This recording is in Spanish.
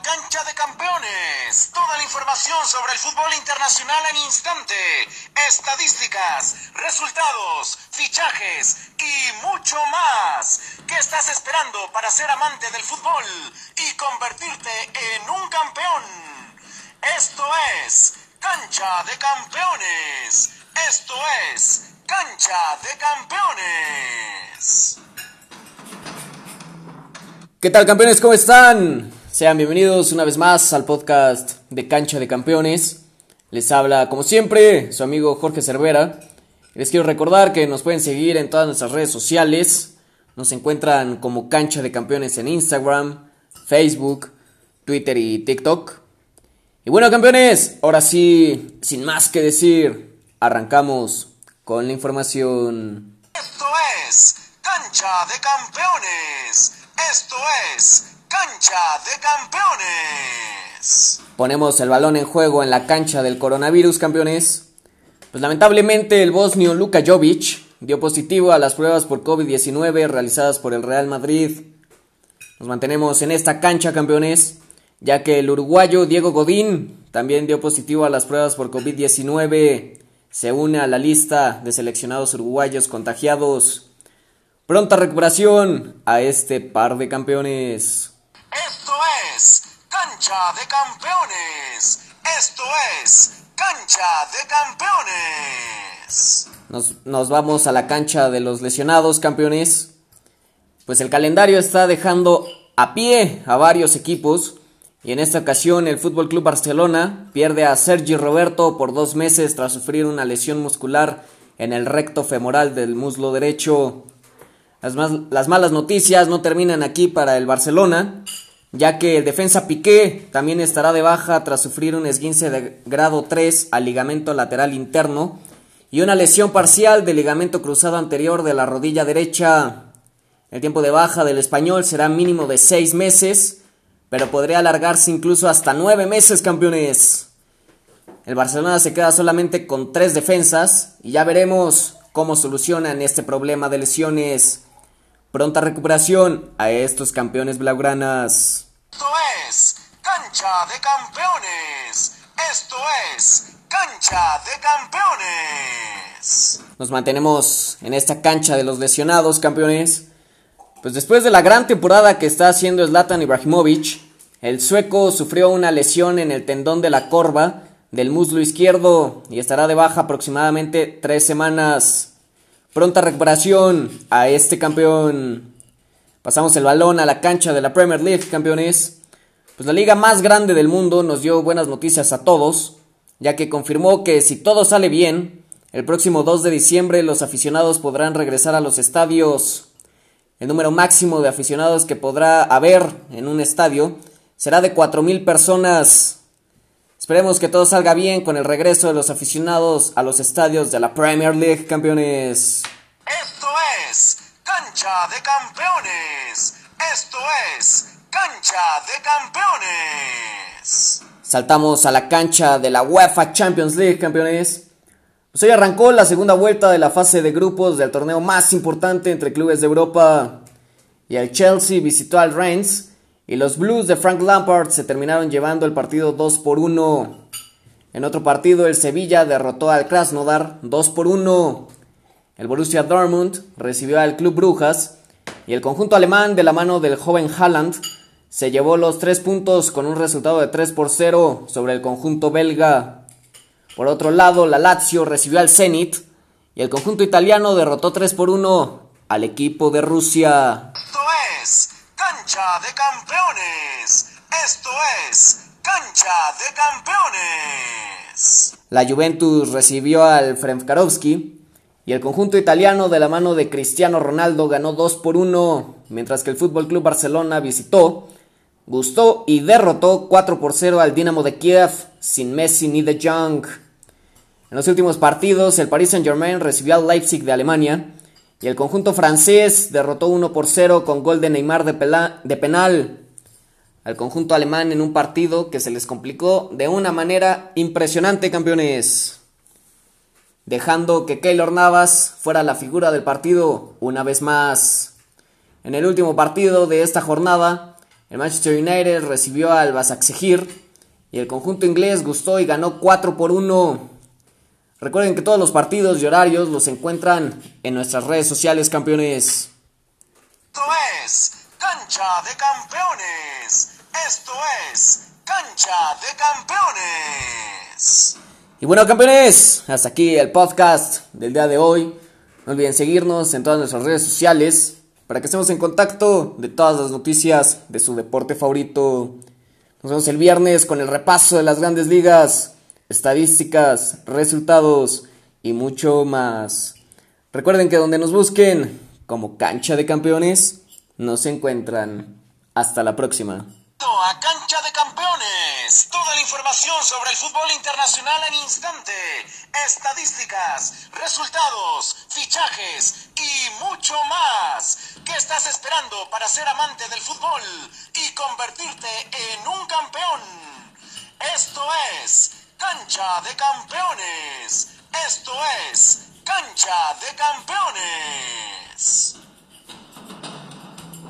Cancha de Campeones. Toda la información sobre el fútbol internacional en instante. Estadísticas, resultados, fichajes y mucho más. ¿Qué estás esperando para ser amante del fútbol y convertirte en un campeón? Esto es Cancha de Campeones. Esto es Cancha de Campeones. ¿Qué tal campeones? ¿Cómo están? Sean bienvenidos una vez más al podcast de Cancha de Campeones. Les habla como siempre su amigo Jorge Cervera. Les quiero recordar que nos pueden seguir en todas nuestras redes sociales. Nos encuentran como Cancha de Campeones en Instagram, Facebook, Twitter y TikTok. Y bueno campeones, ahora sí, sin más que decir, arrancamos con la información. Esto es Cancha de Campeones. Esto es Cancha de Campeones. Ponemos el balón en juego en la cancha del coronavirus, campeones. Pues lamentablemente el bosnio Luka Jovic dio positivo a las pruebas por COVID-19 realizadas por el Real Madrid. Nos mantenemos en esta cancha, campeones, ya que el uruguayo Diego Godín también dio positivo a las pruebas por COVID-19. Se une a la lista de seleccionados uruguayos contagiados. Pronta recuperación a este par de campeones. Cancha de Campeones. Esto es Cancha de Campeones. Nos, nos vamos a la cancha de los lesionados, campeones. Pues el calendario está dejando a pie a varios equipos. Y en esta ocasión el Fútbol Club Barcelona pierde a Sergi Roberto por dos meses tras sufrir una lesión muscular en el recto femoral del muslo derecho. Las, malas noticias no terminan aquí para el Barcelona, ya que el defensa Piqué también estará de baja tras sufrir un esguince de grado 3 al ligamento lateral interno y una lesión parcial del ligamento cruzado anterior de la rodilla derecha. El tiempo de baja del español será mínimo de 6 meses, pero podría alargarse incluso hasta 9 meses, campeones. El Barcelona se queda solamente con 3 defensas y ya veremos cómo solucionan este problema de lesiones. Pronta recuperación a estos campeones blaugranas. Esto es Cancha de Campeones. Esto es Cancha de Campeones. Nos mantenemos en esta cancha de los lesionados, campeones. Pues después de la gran temporada que está haciendo Zlatan Ibrahimovic, el sueco sufrió una lesión en el tendón de la corva del muslo izquierdo y estará de baja aproximadamente tres semanas. Pronta recuperación a este campeón. Pasamos el balón a la cancha de la Premier League, campeones. Pues la liga más grande del mundo nos dio buenas noticias a todos, ya que confirmó que si todo sale bien, el próximo 2 de diciembre los aficionados podrán regresar a los estadios. El número máximo de aficionados que podrá haber en un estadio será de 4.000 personas. Esperemos que todo salga bien con el regreso de los aficionados a los estadios de la Premier League, campeones. Esto es Cancha de Campeones. Esto es Cancha de Campeones. Saltamos a la cancha de la UEFA Champions League, campeones. Pues hoy arrancó la segunda vuelta de la fase de grupos del torneo más importante entre clubes de Europa. Y el Chelsea visitó al Reims y los Blues de Frank Lampard se terminaron llevando el partido 2 por 1. En otro partido, el Sevilla derrotó al Krasnodar 2 por 1. El Borussia Dortmund recibió al Club Brujas y el conjunto alemán de la mano del joven Haaland se llevó los 3 puntos con un resultado de 3 por 0 sobre el conjunto belga. Por otro lado, la Lazio recibió al Zenit y el conjunto italiano derrotó 3 por 1 al equipo de Rusia. Cancha de Campeones. Esto es Cancha de Campeones. La Juventus recibió al Fremkarovski y el conjunto italiano de la mano de Cristiano Ronaldo ganó 2 por 1, mientras que el Fútbol Club Barcelona visitó, gustó y derrotó 4 por 0 al Dinamo de Kiev sin Messi ni De Jong. En los últimos partidos, el Paris Saint-Germain recibió al Leipzig de Alemania y el conjunto francés derrotó 1 por 0 con gol de Neymar de, de penal al conjunto alemán en un partido que se les complicó de una manera impresionante, campeones. Dejando que Keylor Navas fuera la figura del partido una vez más. En el último partido de esta jornada, El Manchester United recibió al Basaksehir y el conjunto inglés gustó y ganó 4 por 1. Recuerden que todos los partidos y horarios los encuentran en nuestras redes sociales, campeones. Esto es Cancha de Campeones. Esto es Cancha de Campeones. Y bueno, campeones, hasta aquí el podcast del día de hoy. No olviden seguirnos en todas nuestras redes sociales para que estemos en contacto de todas las noticias de su deporte favorito. Nos vemos el viernes con el repaso de las grandes ligas, estadísticas, resultados y mucho más. Recuerden que donde nos busquen como cancha de campeones, nos encuentran. Hasta la próxima. A Cancha de Campeones. Toda la información sobre el fútbol internacional en instante. Estadísticas, resultados, fichajes y mucho más. ¿Qué estás esperando para ser amante del fútbol y convertirte en un campeón? Cancha de Campeones. Esto es Cancha de Campeones.